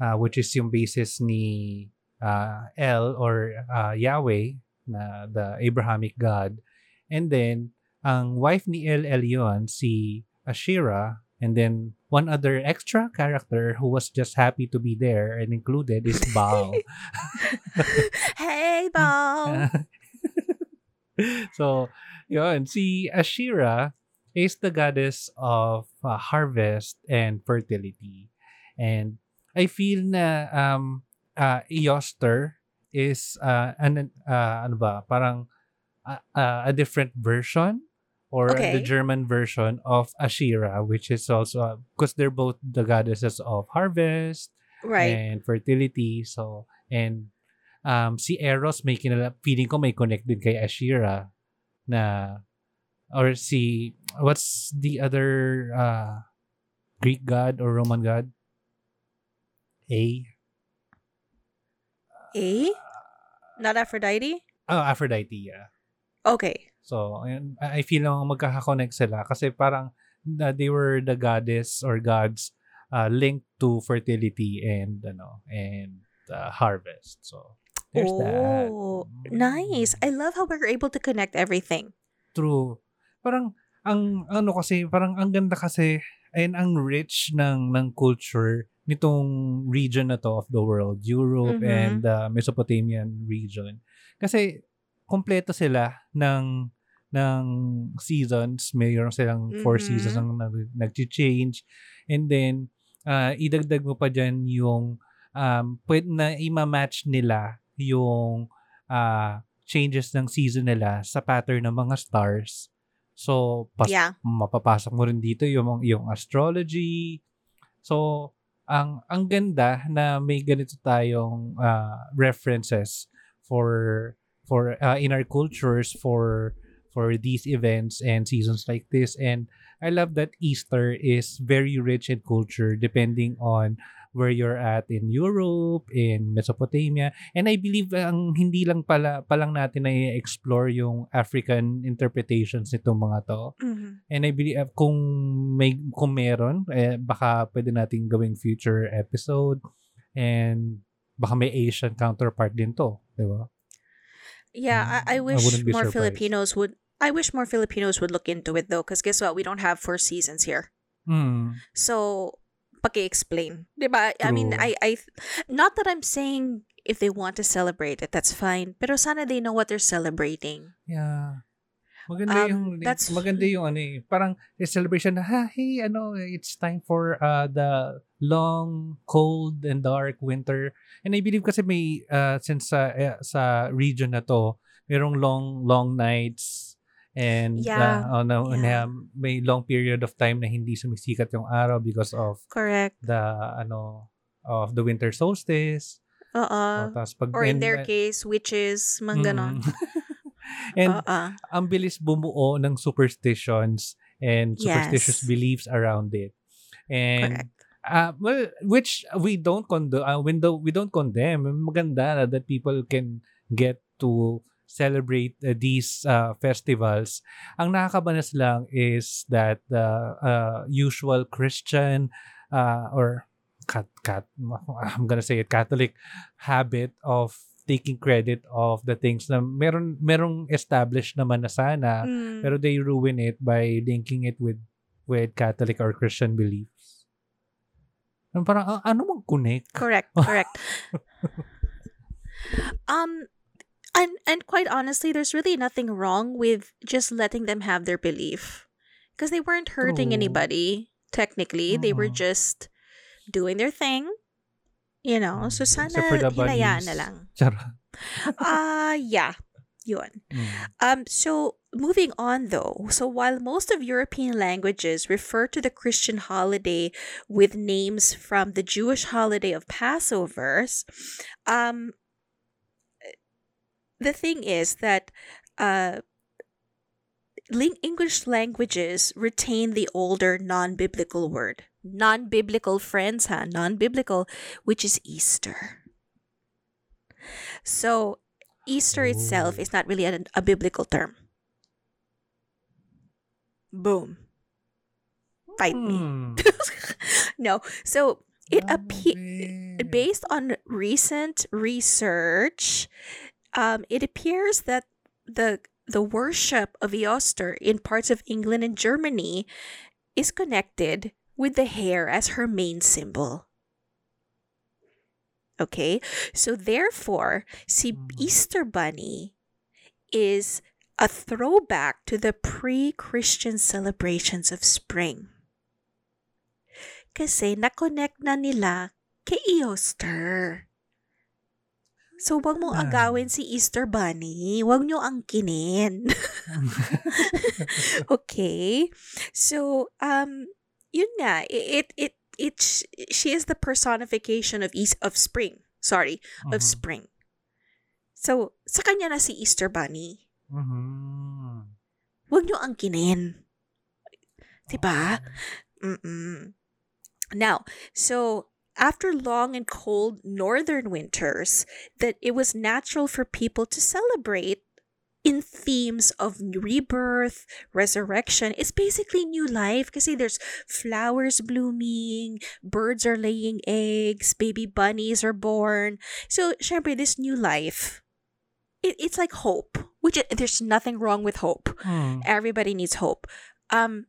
uh, which is yung basis ni uh, El or uh, Yahweh, na the Abrahamic God. And then, ang wife ni El Elyon, si Ashira, and then one other extra character who was just happy to be there and included is (laughs) Baal. (laughs) hey, Bao! (laughs) so, yun, si Ashira is the goddess of uh, harvest and fertility. And I feel na um uh, Eoster is uh, an, uh, ano ba, parang uh, uh, a different version or the German version of Asherah, which is also because they're both the goddesses of harvest right. and fertility. So, and um, si Eros may kinala, feeling ko may connect din kay Asherah na or si what's the other uh, Greek god or Roman god? A A? Not Aphrodite? oh, Aphrodite, yeah. Okay. So, I feel lang magkaka-connect sila kasi parang uh, they were the goddess or gods uh, linked to fertility and ano and uh, harvest. So, there's that. oh, nice. I love how we're able to connect everything. True. Parang ang ano kasi parang ang ganda kasi and ang rich ng ng culture nitong region na to of the world, Europe Mhm. and the Mesopotamian region. Kasi kompleto sila ng ng seasons, mayroon silang four Mhm. seasons ang nag- nag-change. And then uh, idagdag mo pa diyan yung um pwede na i-match nila yung ah, changes ng season nila sa pattern ng mga stars. So, pas- Yeah. mapapasok mo rin dito yung, yung astrology. So, ang ang ganda na may ganito tayong ah, references for for ah, in our cultures for for these events and seasons like this and I love that Easter is very rich in culture depending on where you're at in Europe, in Mesopotamia. And I believe ang hindi lang pala palang natin na explore yung African interpretations nitong mga to. Mhm. And I believe uh, kung may kung meron, eh, baka pwede nating gawing future episode and baka may Asian counterpart din to, di ba? Yeah, I, I I wish be more surprised. Filipinos would. I wish more Filipinos would look into it though, because guess what? We don't have four seasons here. Mm. So, paki-explain. 'Di ba? I mean. I I not that I'm saying if they want to celebrate it, that's fine. Pero sana they know what they're celebrating. Yeah. Maganda Um, yung that's- maganda yung ano eh, parang celebration na ha, hey, ano, it's time for uh, the long, cold and dark winter. And I believe kasi may uh, since eh, sa region na to, merong long long nights and Yeah. uh, ano, Yeah. na may long period of time na hindi sumisikat yung araw because of Correct. the ano of the winter solstice. Oo. Oh, pag Uh, or in and- their case, witches, mga ganon. Mm. (laughs) and Oo. ang bilis bumuo ng superstitions and superstitious Yes. beliefs around it. And Correct. uh, well, which we don't condone, uh, we don't, we don't condemn. Maganda na that people can get to celebrate uh, these uh, festivals. Ang nakakabanas lang is that the uh, usual Christian uh, or cat, cat, (laughs) I'm gonna say it, Catholic habit of taking credit of the things na meron merong established naman na sana Mm. pero they ruin it by linking it with with Catholic or Christian beliefs. Ang Parang ano mang connect? Correct, correct. (laughs) um and and quite honestly, there's really nothing wrong with just letting them have their belief. Because they weren't hurting True. anybody, technically. They were just doing their thing. You know, so Mm, sana for the hinayaan na lang. (laughs) Ah, yeah. Yun. Mm. Um, so moving on though, so while most of European languages refer to the Christian holiday with names from the Jewish holiday of Passovers, um, the thing is that uh, English languages retain the older non-biblical word, non-biblical friends, ha, non-biblical, which is Easter. So Easter itself Oh. is not really a, a biblical term. Boom. Fight me. Hmm. (laughs) no. So it appears based on recent research, um, it appears that the the worship of Easter in parts of England and Germany is connected with the hare as her main symbol. Okay, so therefore, si Mhm. Easter Bunny is a throwback to the pre-Christian celebrations of spring. Kasi na-connect na nila kay Easter. So, wag mong Ah. agawin si Easter Bunny. Wag nyo angkinin. (laughs) okay? So, um, yun nga, it, it, it, she is the personification of East, of spring. Sorry, of Mhm. spring. So, sa kanya na si Easter Bunny. Mhm. Huwag nyo angkinin. Diba? Mm-mm. Now, so after long and cold northern winters, that it was natural for people to celebrate in themes of rebirth, resurrection. It's basically new life kasi there's flowers blooming, birds are laying eggs, baby bunnies are born. So, syempre, this new life, it, it's like hope, which i- there's nothing wrong with hope Hmm. everybody needs hope. Um,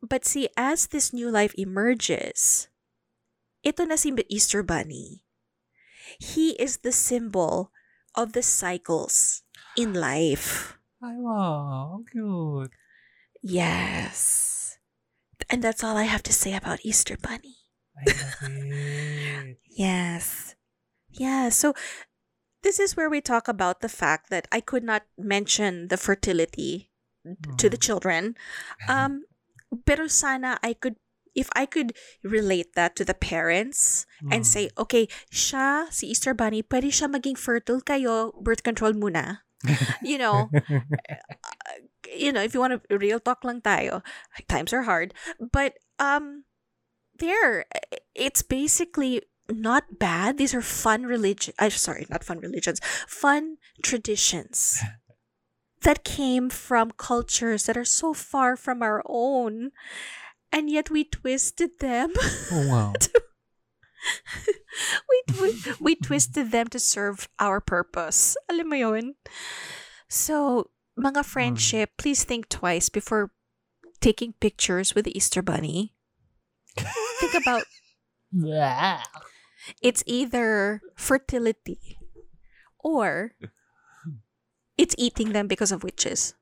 but see, as this new life emerges, ito na si Easter Bunny. He is the symbol of the cycles in life. Ay, wow. Cute. Yes. And that's all I have to say about Easter Bunny. I love it. (laughs) Yes. Yeah, so this is where we talk about the fact that I could not mention the fertility to the Mhm. children. (laughs) Um, pero sana I could, if I could relate that to the parents and Mm. say, okay, siya, si Easter Bunny, pwede siya maging fertile kayo, birth control muna. (laughs) You know, you know, if you want to real talk lang tayo, times are hard. But um there it's basically not bad. These are fun religion I'm sorry, not fun religions. Fun traditions (laughs) that came from cultures that are so far from our own. And yet we twisted them. oh, wow. (laughs) (laughs) we, twi- we twisted them to serve our purpose. Alam mo yun? So, mga friendship, hmm. please think twice before taking pictures with the Easter Bunny. think about (laughs) It's either fertility or it's eating them because of witches.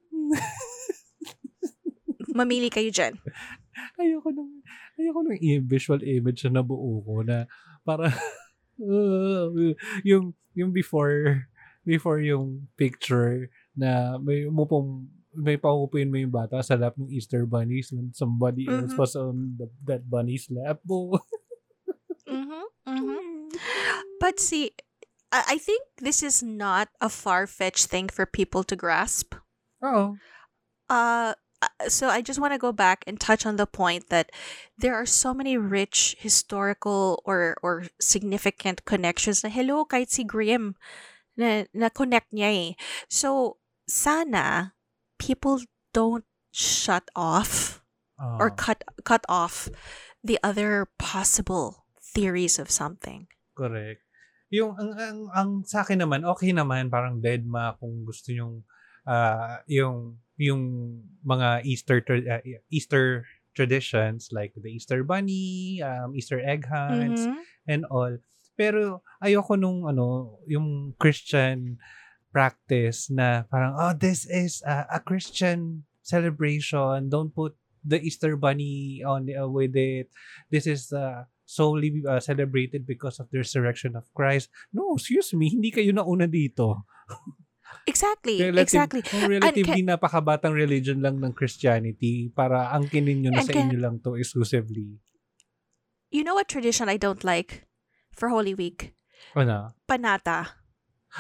Mamili kayo dyan. Ayoko nung, ayoko nung visual image na nabuo ko na para (laughs) uh, yung yung before before yung picture na may umupong may paupuin mo yung bata sa lap ng Easter bunnies when somebody else Mhm. was on the, that bunny's lap. (laughs) Oh. Mm-hmm, mm-hmm. But see, I I think this is not a far fetched thing for people to grasp. Oo. Uh, uh, so I just want to go back and touch on the point that there are so many rich historical or or significant connections na hello kahit si Grimm na, na connect niya eh. So sana people don't shut off or cut cut off the other possible theories of something. Correct. Yung ang, ang, ang sa akin naman, okay naman parang dead ma kung gusto yung ah, yung yung mga Easter ah, Easter traditions like the Easter bunny, um, Easter egg hunts Mhm. and all. Pero ayoko nung ano, yung Christian practice na parang oh this is a, a Christian celebration. Don't put the Easter bunny on uh, with it. This is uh, solely uh, celebrated because of the resurrection of Christ. No, excuse me, hindi kayo nauna dito. (laughs) Exactly. Relative, exactly. Kung relatively napakabatang religion lang ng Christianity para angkinin nyo na And sa can- inyo lang to exclusively. You know what tradition I don't like for Holy Week? Ano? Panata.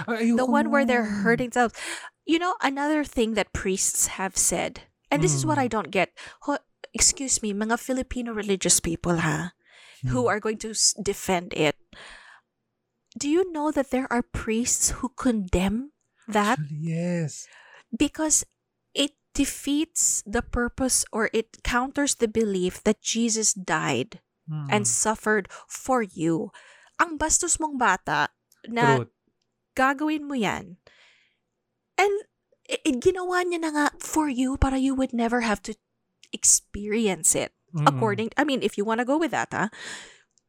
Ay, The one where they're hurting themselves. You know, another thing that priests have said, and this is what Mm. I don't get. Ho- excuse me, mga Filipino religious people, ha? Who Hmm. are going to defend it. Do you know that there are priests who condemn that Actually, yes. because it defeats the purpose or it counters the belief that Jesus died Hmm. and suffered for you. Ang bastos mong bata na Truth. gagawin mo yan. And i- i- ginawa niya na nga for you para you would never have to experience it. Mm. According, I mean, if you want to go with that, huh?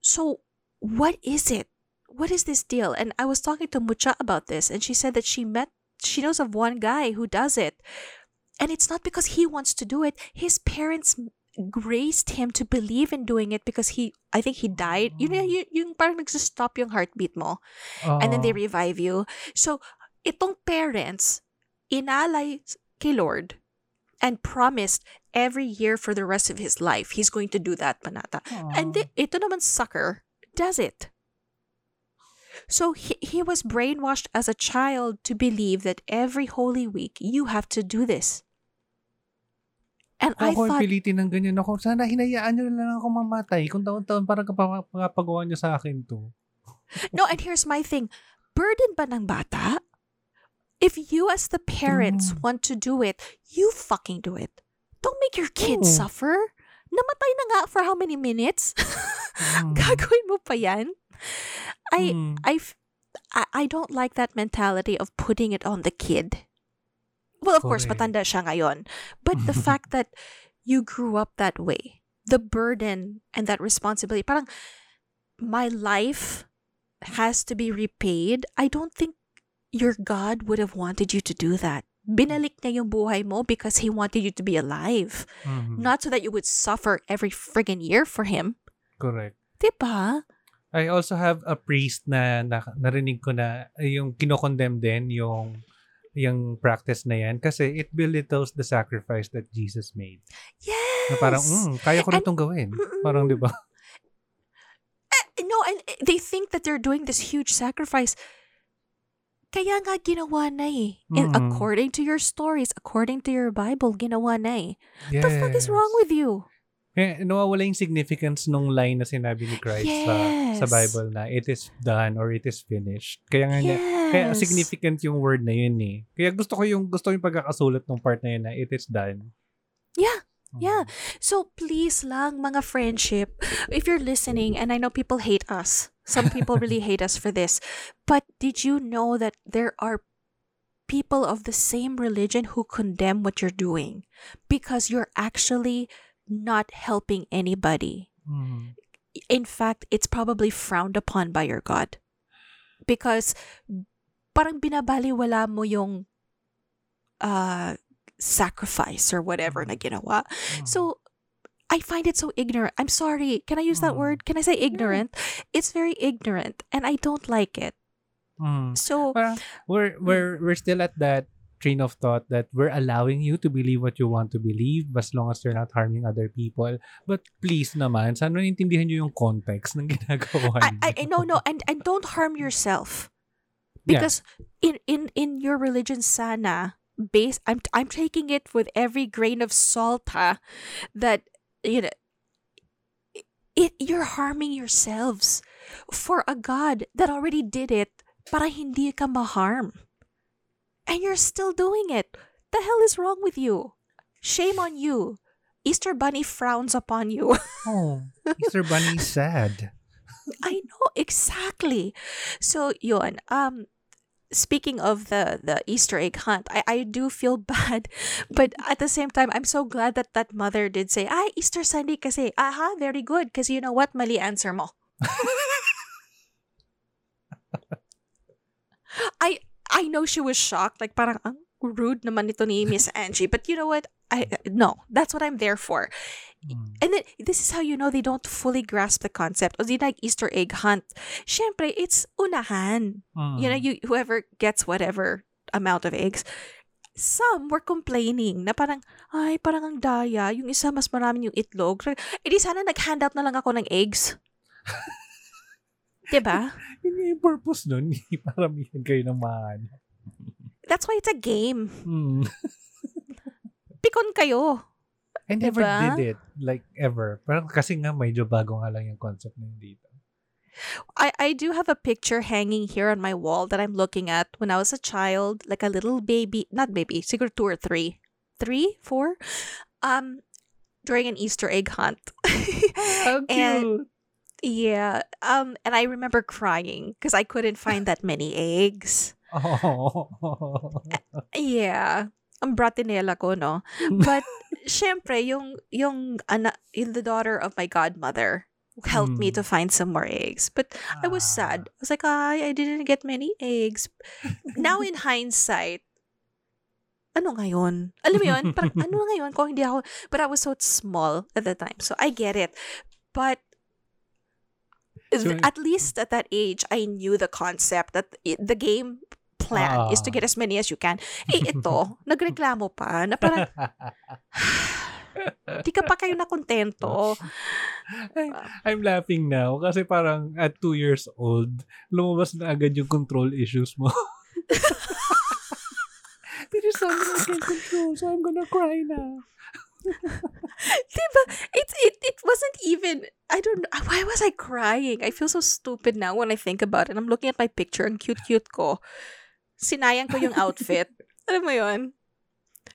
So, what is it? What is this deal? And I was talking to Mucha about this, and she said that she met, she knows of one guy who does it. And it's not because he wants to do it. His parents raised him to believe in doing it because he, I think he died. You know, yung, yung parang nagsistop yung heartbeat mo and then they oh. revive you. So, itong parents, inalay kay Lord and promised every year for the rest of his life, he's going to do that, panata. And Oo. the, ito naman sucker does it. So he, he was brainwashed as a child to believe that every Holy Week you have to do this. And I Ako thought, pilitin ng ganyan ako. Sana hinayaan nyo lang ako mamatay. Kung taon-taon parang kapagawa nyo sa akin to. (laughs) no, and here's my thing. Burden ba ng bata? If you as the parents Mm. want to do it, you fucking do it. Don't make your kids Oo. suffer. Namatay na nga for how many minutes? (laughs) Mm. Gagawin mo pa yan? I, Mm. I, I, don't like that mentality of putting it on the kid. Well, of course, matanda siya ngayon. But the (laughs) fact that you grew up that way, the burden and that responsibility, parang my life has to be repaid. I don't think your God would have wanted you to do that. Binalik niya yung buhay mo because He wanted you to be alive. Mhm. Not so that you would suffer every friggin' year for Him. Correct. Diba? I also have a priest na, na narinig ko na eh, yung kinokondemn din yung yung practice na yan kasi it belittles the sacrifice that Jesus made. Yes! Na parang, mm, kaya ko na itong gawin. Mm-mm. Parang, di ba? Eh, no, and eh, they think that they're doing this huge sacrifice. Kaya nga ginawa na eh. And Mm. according to your stories, according to your Bible, ginawa na eh. The fuck is wrong with you? Eh, nawawala yung significance nung line na sinabi ni Christ sa, sa Yes. Bible na it is done or it is finished. Kaya nga niya, kaya Yes. significant yung word na yun eh. Kaya gusto ko yung gusto ko yung pagkakasulat ng part na yun na it is done. Yeah. Mm. Yeah. So please lang, mga friendship, if you're listening, and I know people hate us, some people really (laughs) hate us for this, but did you know that there are people of the same religion who condemn what you're doing because you're actually not helping anybody? Mm. in fact, it's probably frowned upon by your God. Because parang binabaliwala mo yung uh, sacrifice or whatever na ginawa. Mm. So, I find it so ignorant. I'm sorry. Can I use that Mm. word? Can I say ignorant? It's very ignorant and I don't like it. Mm. So, Parang we're we're we're still at that train of thought that we're allowing you to believe what you want to believe as long as you're not harming other people. But please naman, sana naintindihan nyo yung context ng (laughs) ginagawa I, I. I no no and and don't harm yourself Yeah. because in in in your religion sana base I'm I'm taking it with every grain of salt ha, that you know it you're harming yourselves for a god that already did it para hindi ka ma-harm and you're still doing it the hell is wrong with you shame on you Easter bunny frowns upon you (laughs) Oh, Easter Bunny is sad. (laughs) I know exactly. So yun. Um speaking of the the Easter egg hunt, I I do feel (laughs) bad, but at the same time I'm so glad that that mother did say, "Ay, Easter Sunday kasi." Aha, very good because you know what? Mali answer mo. I I know she was shocked like parang ang rude naman nito ni Miss Angie, but you know what? I no, that's what I'm there for. Mm. And then, this is how you know they don't fully grasp the concept. O di like Easter egg hunt. Siyempre, it's unahan. Mm. You know, you whoever gets whatever amount of eggs. Some were complaining na parang, ay, parang ang daya. Yung isa, mas marami yung itlog. Eh di sana nag-handout na lang ako ng eggs. (laughs) diba? (laughs) Yun yung purpose nun. (laughs) Paramihan kayo ng maano. That's why it's a game. Mm. (laughs) Pikon kayo. I never Diba? did it. Like, ever. Parang kasi nga medyo bago nga lang yung concept yun dito. I, I do have a picture hanging here on my wall that I'm looking at when I was a child, like a little baby, not baby, siguro two or three, three, four, um, during an Easter egg hunt. How And- yeah, um, and I remember crying because I couldn't find that many eggs. (laughs) Oh. (laughs) Yeah, ang bratinela ko, no? But, (laughs) syempre, yung, yung, ana, yung the daughter of my godmother helped me Mm. to find some more eggs. But I was sad. I was like, I, I didn't get many eggs. Now in hindsight, ano ngayon? Alam mo yun? Parang, ano ngayon kung hindi ako, but I was so small at the time. So I get it. But So- at least at that age, I knew the concept that i- the game plan is to Ah. get as many as you can. Eh, (laughs) ito, nagreklamo pa na parang, (laughs) di ka pa kayo na kontento. I- I'm laughing now kasi parang at two years old, lumabas na agad yung control issues mo. There is something I can control, so I'm gonna cry now. (laughs) Diba? It's it it wasn't even I don't know why was I crying? I feel so stupid now when I think about it. I'm looking at my picture, ang cute-cute ko. Sinayang ko yung outfit. (laughs) Alam mo yun?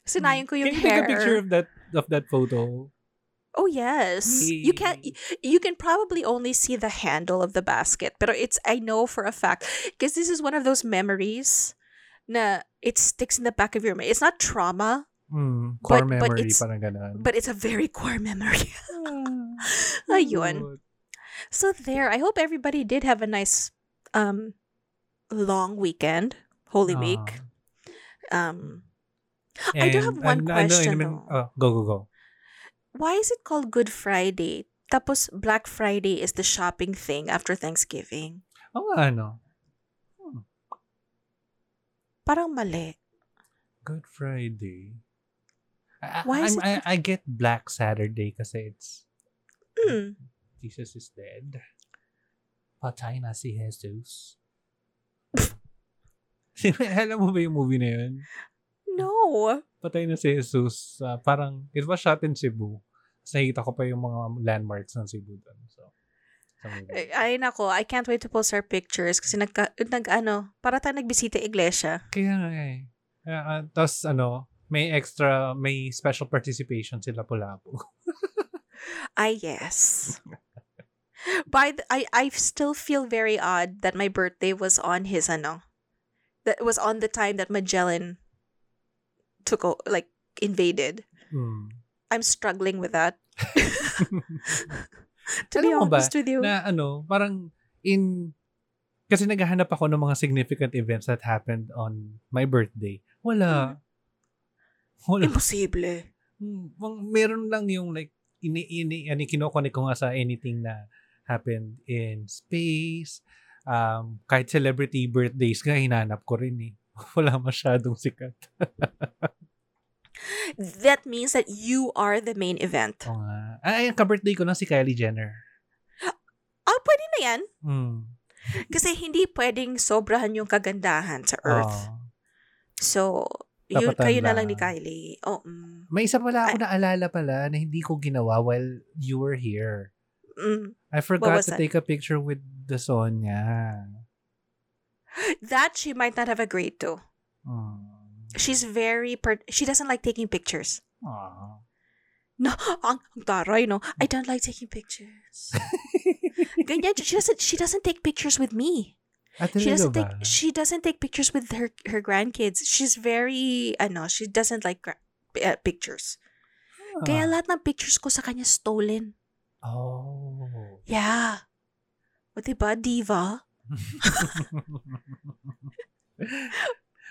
Sinayang ko yung Can you hair. take a picture of that of that photo? Oh yes. You can you can probably only see the handle of the basket, but it's I know for a fact because this is one of those memories na it sticks in the back of your mind. It's not trauma, Hmm, core But- but memory, it's- parang ganun. but it's a very core memory. (laughs) Ah, Ayun. So there, I hope everybody did have a nice um long weekend, Holy Week. Ah. Um I do have one ano question, oh, go, go, go. why is it called Good Friday? Tapos Black Friday is the shopping thing after Thanksgiving. Oh, ano? Parang mali. Good Friday. I, Why is I'm- I, I get Black Saturday kasi it's Hmm. Jesus is dead. Patay na si Jesus. (laughs) Alam mo ba yung movie na yun? No. Patay na si Jesus. ah, parang, it was shot in Cebu. Tapos nakikita ko pa yung mga landmarks ng Cebu doon. So, movie. Ay, nako, I can't wait to post our pictures kasi nag, nag ano, para tayo nagbisita iglesia. Kaya nga eh. Ah, Tapos ano, may extra, may special participation sila Lapu-Lapu. (laughs) Ay, yes. By the, I, I still feel very odd that my birthday was on his, ano, that was on the time that Magellan took, o- like, invaded. Hmm. I'm struggling with that. (laughs) to be Alam ba, honest with you. na ano, parang in, kasi naghahanap ako ng mga significant events that happened on my birthday. Wala. Wala. Imposible. Hmm, meron lang yung like, ini, ini, ano, kinoconnect ko nga sa anything na happened in space. Um, kahit celebrity birthdays nga, hinanap ko rin eh. (laughs) Wala masyadong sikat. (laughs) That means that you are the main event. Oo nga. Ay, ang ka-birthday ko lang si Kylie Jenner. Ah, pwede na yan. Mm. Kasi hindi pwedeng sobrahan yung kagandahan sa Earth. Oo. So, yun, kayo na lang ni Kylie. Oh, mm, May isa pala ako naalala pala na hindi ko ginawa while you were here. mm. I forgot to that? take a picture with the Sonia. (gasps) That she might not have agreed to. Mm. She's very, per- she doesn't like taking pictures. Aw. No, (gasps) ang, ang taray, no? I don't like taking pictures. (laughs) Ganyan, she doesn't, she doesn't take pictures with me. At She doesn't ba? take, she doesn't take pictures with her, her grandkids. She's very, ano, she doesn't like gra- uh, pictures. Kaya Ah. lahat ng pictures ko sa kanya stolen. Oh. Yeah. O diba, diva? (laughs)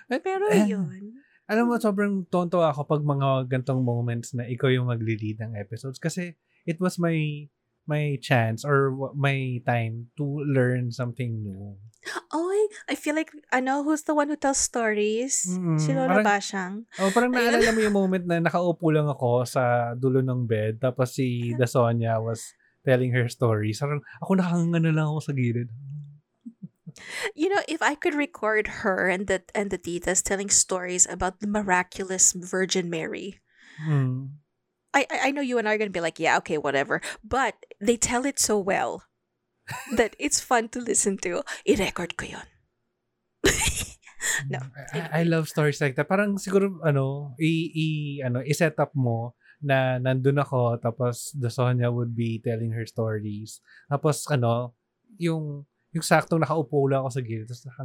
Pero (laughs) Eh, yun. Alam mo, sobrang tonto ako pag mga gantong moments na ikaw yung mag-lead ng episodes kasi it was my my chance or my time to learn something new. Oh, I, feel like, ano, who's the one who tells stories? Mm, si Lola parang- Basyang. Oh, parang naalala mo yung (laughs) moment na nakaupo lang ako sa dulo ng bed tapos si Dasonia was telling her stories. Parang ako nakangano lang ako sa gilid. You know, if I could record her and the and the titas telling stories about the miraculous Virgin Mary, Hmm. I I know you and I are gonna be like, yeah, okay, whatever. But they tell it so well that it's fun to listen to. I-record ko yun. (laughs) No, I, I love stories like that. Parang siguro ano, i, i ano, i-set up mo na nandun ako tapos the Sonia would be telling her stories. Tapos ano, yung yung saktong nakaupo lang ako sa gilid tapos naka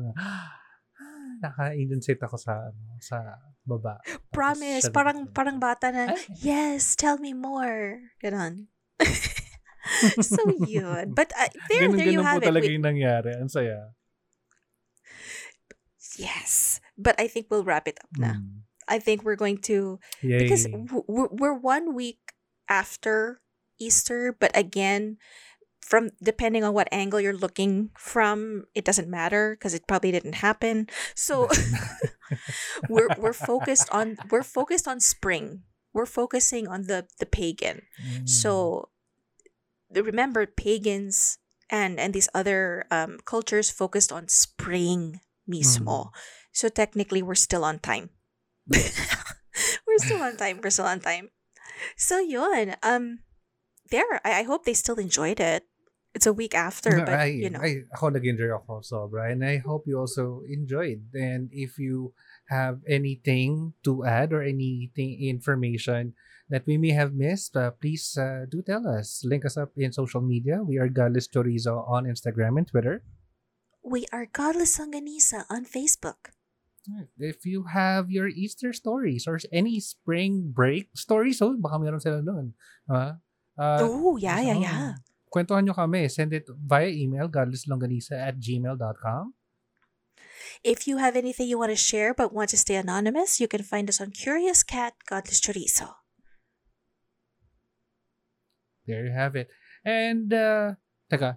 naka-insight ako sa ano, sa baba. Tapos Promise, siya parang nagkwento. parang bata na, Ay. yes, tell me more. Ganon. (laughs) so yun. But uh, there, ganun, there you ganun have po it. talaga We- yung nangyari. Ang saya. yes. But I think we'll wrap it up na. Mm. I think we're going to Yay. because we're, we're one week after Easter, but again, from depending on what angle you're looking from, it doesn't matter because it probably didn't happen. So (laughs) (laughs) we're we're focused on we're focused on spring. We're focusing on the the pagan. Mm. So the- remember pagans and and these other um, cultures focused on spring mismo. So technically we're still on time. (laughs) we're still on time. We're still on time. So yun. Um there. I, I hope they still enjoyed it. It's a week after, No, but I, you know. I, ako nag-enjoy ako sobra. And I hope you also enjoyed. And if you have anything to add or anything information that we may have missed, uh, please uh, do tell us. Link us up in social media. We are Godless Chorizo on Instagram and Twitter. we are Godless Longganisa on Facebook. If you have your Easter stories or any spring break stories, oh, baka meron sila doon. Uh, uh, oh, yeah, yeah, oh, yeah. Kwentuhan nyo kami. Send it via email, godlesslongganisa at gmail.com. If you have anything you want to share but want to stay anonymous, you can find us on Curious Cat Godless Chorizo. There you have it. And, uh, teka,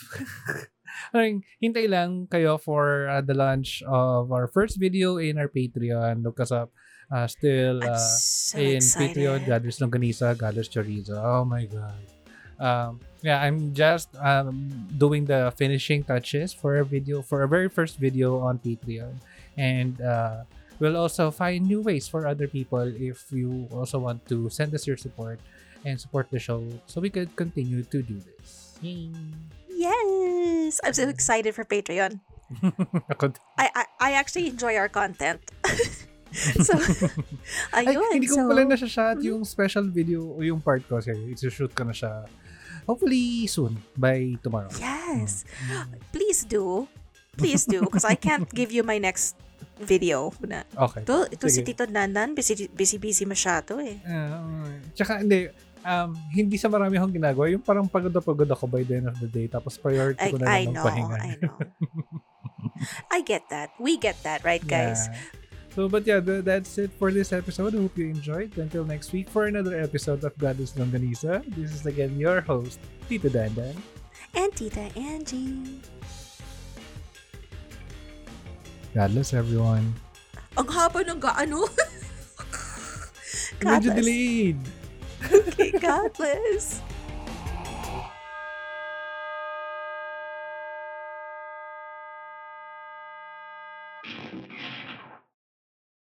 (laughs) Ay, hintay lang kayo for uh, the launch of our first video in our Patreon. Look us up. Uh, still uh, so in excited. Patreon, Godless Longganisa, Godless Chorizo. Oh my God. Um, yeah, I'm just um, doing the finishing touches for a video, for a very first video on Patreon. And uh, we'll also find new ways for other people if you also want to send us your support and support the show so we could continue to do this. Yay! Yes! I'm so excited for Patreon. (laughs) I I, I actually enjoy our content. (laughs) so, (laughs) Ay, ayun. hindi ko so, pala na-shot yung special video o yung part ko. Kasi isi-shoot ko na siya. Hopefully soon. By tomorrow. Yes. Mm. Please do. Please do. Because I can't (laughs) give you my next video. Na. Okay. Ito, ito si Sige. Tito Nandan, busy, busy, busy masyado eh. Uh, tsaka hindi, um, hindi sa marami akong ginagawa. Yung parang pagod na pagod ako by the end of the day. Tapos priority I, ko na I lang know, magpahinga. I know. (laughs) I get that. We get that, right, guys? Yeah. So, but yeah, th- that's it for this episode. I hope you enjoyed. Until next week for another episode of Godless Longganisa. This is again your host, Tito Dandan. And Tita Angie. God bless everyone. Ang haba ng gaano. (laughs) Medyo delayed. Okay, God bless.